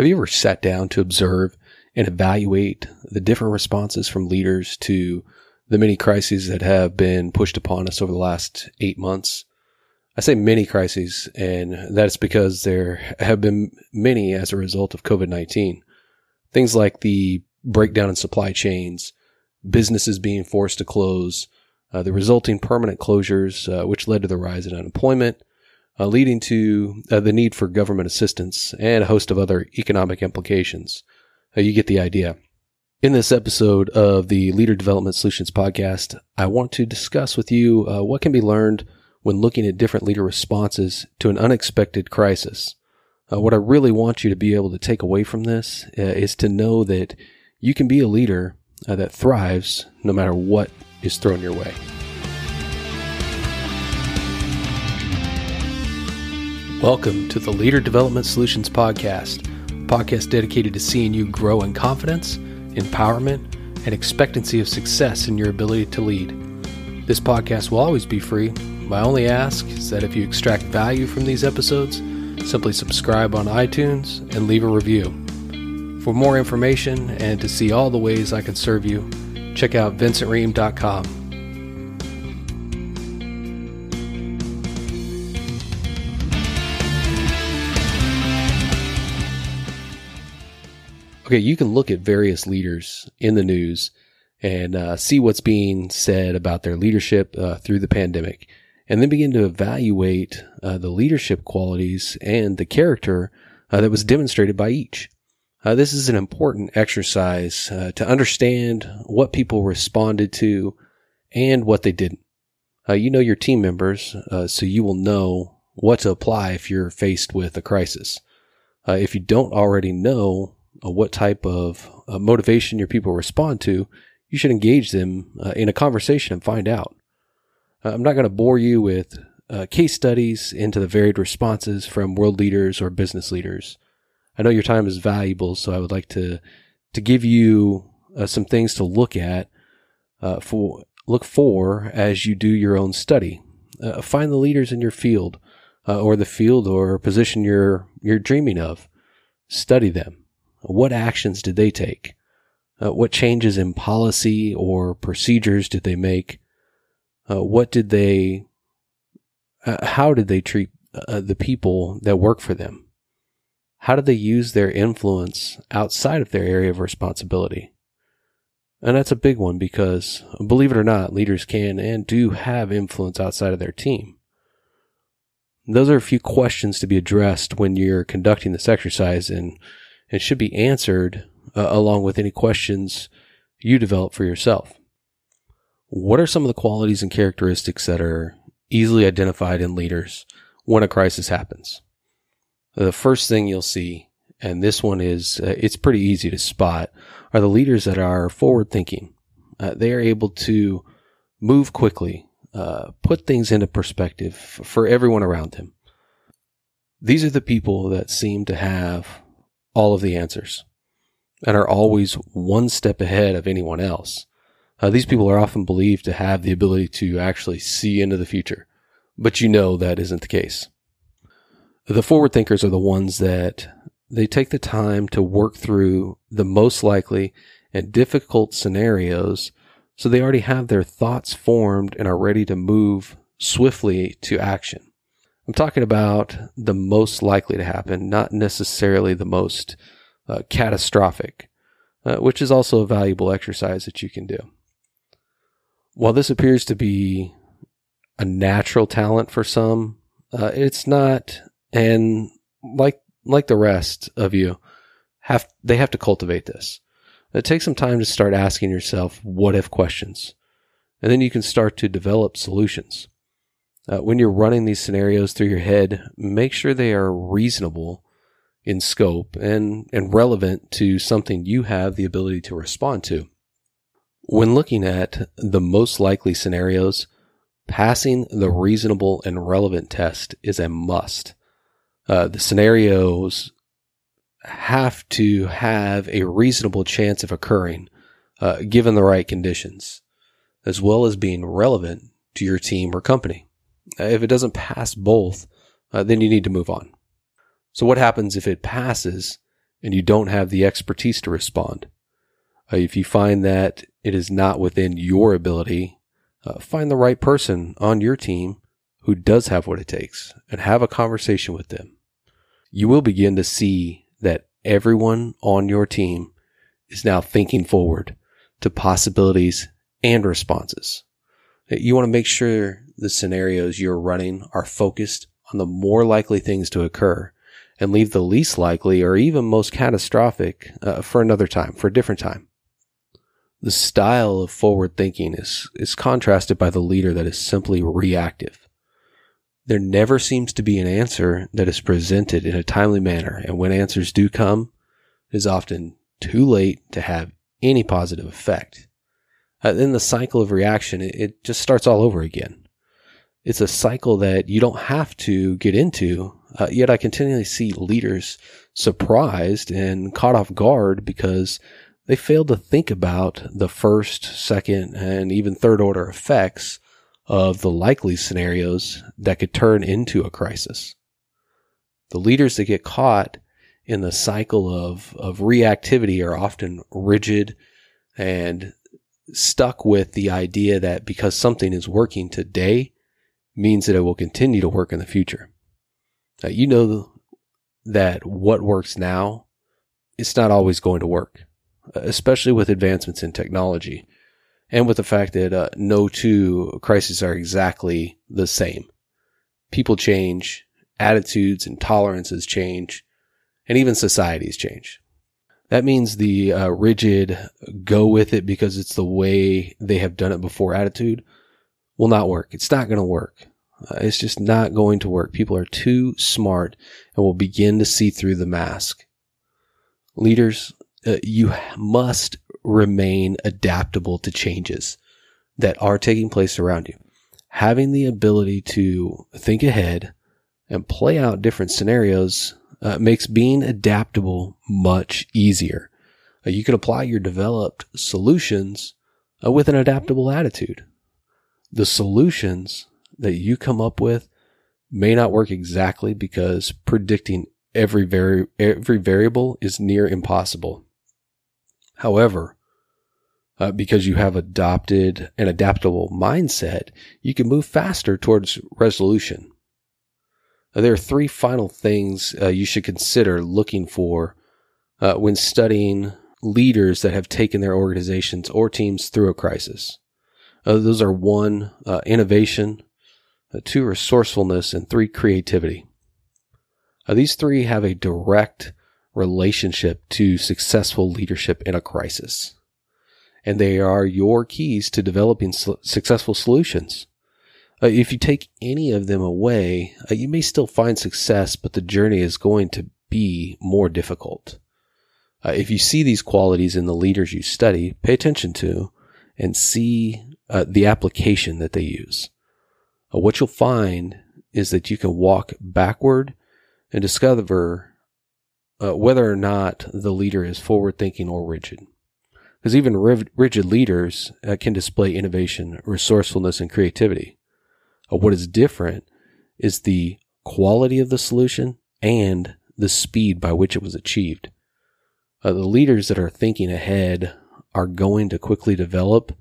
Have you ever sat down to observe and evaluate the different responses from leaders to the many crises that have been pushed upon us over the last eight months? I say many crises, and that's because there have been many as a result of COVID 19. Things like the breakdown in supply chains, businesses being forced to close, uh, the resulting permanent closures, uh, which led to the rise in unemployment, uh, leading to uh, the need for government assistance and a host of other economic implications. Uh, you get the idea. In this episode of the Leader Development Solutions podcast, I want to discuss with you uh, what can be learned when looking at different leader responses to an unexpected crisis. what I really want you to be able to take away from this is to know that you can be a leader that thrives no matter what is thrown your way. Welcome to the Leader Development Solutions Podcast, a podcast dedicated to seeing you grow in confidence, empowerment, and expectancy of success in your ability to lead. This podcast will always be free. My only ask is that if you extract value from these episodes, simply subscribe on iTunes and leave a review. For more information and to see all the ways I can serve you, check out vincentream.com. Okay, you can look at various leaders in the news and uh, see what's being said about their leadership uh, through the pandemic, and then begin to evaluate uh, the leadership qualities and the character uh, that was demonstrated by each. Uh, this is an important exercise uh, to understand what people responded to and what they didn't. you know your team members, so you will know what to apply if you're faced with a crisis. if you don't already know uh, what type of uh, motivation your people respond to, you should engage them uh, in a conversation and find out. Uh, I'm not going to bore you with uh, case studies into the varied responses from world leaders or business leaders. I know your time is valuable, so I would like to to give you uh, some things to look at for look for as you do your own study. find the leaders in your field or the field or position you're you're dreaming of. Study them what actions did they take? Uh, what changes in policy or procedures did they make? Uh, what did they, uh, how did they treat uh, the people that work for them? How did they use their influence outside of their area of responsibility? And that's a big one because believe it or not, leaders can and do have influence outside of their team. Those are a few questions to be addressed when you're conducting this exercise and and should be answered uh, along with any questions you develop for yourself. What are some of the qualities and characteristics that are easily identified in leaders when a crisis happens? The first thing you'll see, and this one is, uh, it's pretty easy to spot, are the leaders that are forward thinking. Uh, they are able to move quickly, uh, put things into perspective for everyone around them. These are the people that seem to have all of the answers and are always one step ahead of anyone else. Uh, these people are often believed to have the ability to actually see into the future, but you know that isn't the case. The forward thinkers are the ones that they take the time to work through the most likely and difficult scenarios so they already have their thoughts formed and are ready to move swiftly to action. I'm talking about the most likely to happen, not necessarily the most uh, catastrophic, uh, which is also a valuable exercise that you can do. While this appears to be a natural talent for some, uh, it's not, and like like the rest of you, have they have to cultivate this. It takes some time to start asking yourself what if questions, and then you can start to develop solutions uh, when you're running these scenarios through your head, make sure they are reasonable in scope and, and relevant to something you have the ability to respond to. When looking at the most likely scenarios, passing the reasonable and relevant test is a must. Uh, the scenarios have to have a reasonable chance of occurring, uh, given the right conditions, as well as being relevant to your team or company. Uh, if it doesn't pass both, uh, then you need to move on. So what happens if it passes and you don't have the expertise to respond. Uh, if you find that it is not within your ability, uh, find the right person on your team who does have what it takes and have a conversation with them. You will begin to see that everyone on your team is now thinking forward to possibilities and responses. You want to make sure the scenarios you're running are focused on the more likely things to occur and leave the least likely or even most catastrophic uh, for another time, for a different time. The style of forward thinking is, is contrasted by the leader that is simply reactive. There never seems to be an answer that is presented in a timely manner, and when answers do come, it is often too late to have any positive effect. Uh, then the cycle of reaction, it, it just starts all over again. It's a cycle that you don't have to get into, uh, yet I continually see leaders surprised and caught off guard because they failed to think about the first, second, and even third order effects of the likely scenarios that could turn into a crisis. The leaders that get caught in the cycle of, of reactivity are often rigid and stuck with the idea that because something is working today means that it will continue to work in the future. Now, you know that what works now, it's not always going to work, especially with advancements in technology and with the fact that uh, no two crises are exactly the same. People change, attitudes and tolerances change, and even societies change. That means the uh, rigid go with it because it's the way they have done it before attitude will not work. It's not going to work. Uh, it's just not going to work. People are too smart and will begin to see through the mask. Leaders, uh, you must remain adaptable to changes that are taking place around you. Having the ability to think ahead and play out different scenarios uh, makes being adaptable much easier. Uh, you can apply your developed solutions uh, with an adaptable attitude. The solutions that you come up with may not work exactly because predicting every vari- every variable is near impossible. However, uh, because you have adopted an adaptable mindset, you can move faster towards resolution. Uh, there are three final things uh, you should consider looking for uh, when studying leaders that have taken their organizations or teams through a crisis. Uh, those are one, uh, innovation, uh, two, resourcefulness, and three, creativity. these three have a direct relationship to successful leadership in a crisis. And they are your keys to developing successful solutions. Uh, if you take any of them away, uh, you may still find success, but the journey is going to be more difficult. Uh, if you see these qualities in the leaders you study, pay attention to and see uh, the application that they use. Uh, what you'll find is that you can walk backward and discover uh, whether or not the leader is forward thinking or rigid. Because even rigid leaders can display innovation, resourcefulness, and creativity. Uh, what is different is the quality of the solution and the speed by which it was achieved. Uh, the leaders that are thinking ahead are going to quickly develop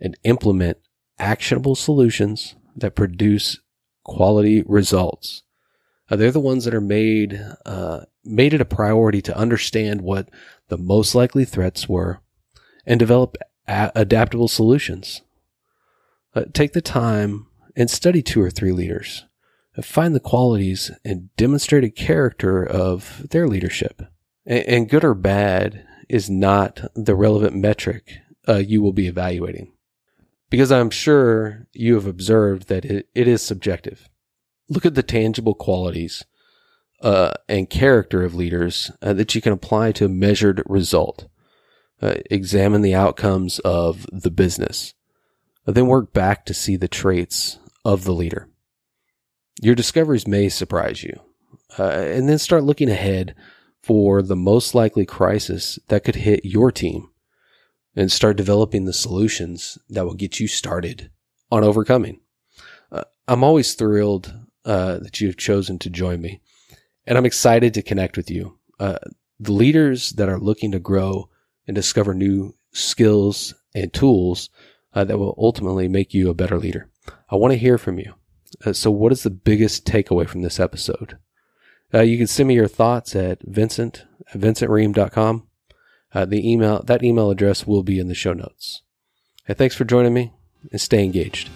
and implement actionable solutions that produce quality results. Uh, they're the ones that are made uh, made it a priority to understand what the most likely threats were and develop a- adaptable solutions. Uh, take the time and study two or three leaders. Find the qualities and demonstrated character of their leadership. And good or bad is not the relevant metric uh, you will be evaluating. Because I'm sure you have observed that it, it is subjective. Look at the tangible qualities uh, and character of leaders uh, that you can apply to a measured result. Uh, examine the outcomes of the business. then work back to see the traits of the leader. Your discoveries may surprise you. Uh, and then start looking ahead for the most likely crisis that could hit your team and start developing the solutions that will get you started on overcoming. Uh, I'm always thrilled uh, that you've chosen to join me, and I'm excited to connect with you. Uh, the leaders that are looking to grow and discover new skills and tools uh, that will ultimately make you a better leader. I want to hear from you. Uh, so, what is the biggest takeaway from this episode? Uh, you can send me your thoughts at vincent at vincentream.com. Uh, the email that email address will be in the show notes. Hey, thanks for joining me and stay engaged.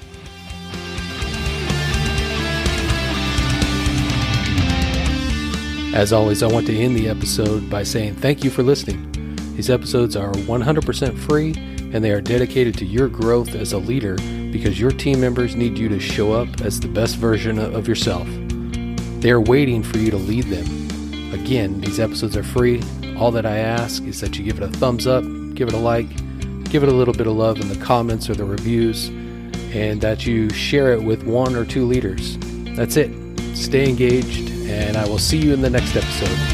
As always, I want to end the episode by saying thank you for listening. These episodes are 100% free and they are dedicated to your growth as a leader because your team members need you to show up as the best version of yourself. They are waiting for you to lead them. Again, these episodes are free. All that I ask is that you give it a thumbs up, give it a like, give it a little bit of love in the comments or the reviews, and that you share it with one or two leaders. That's it. Stay engaged, and I will see you in the next episode.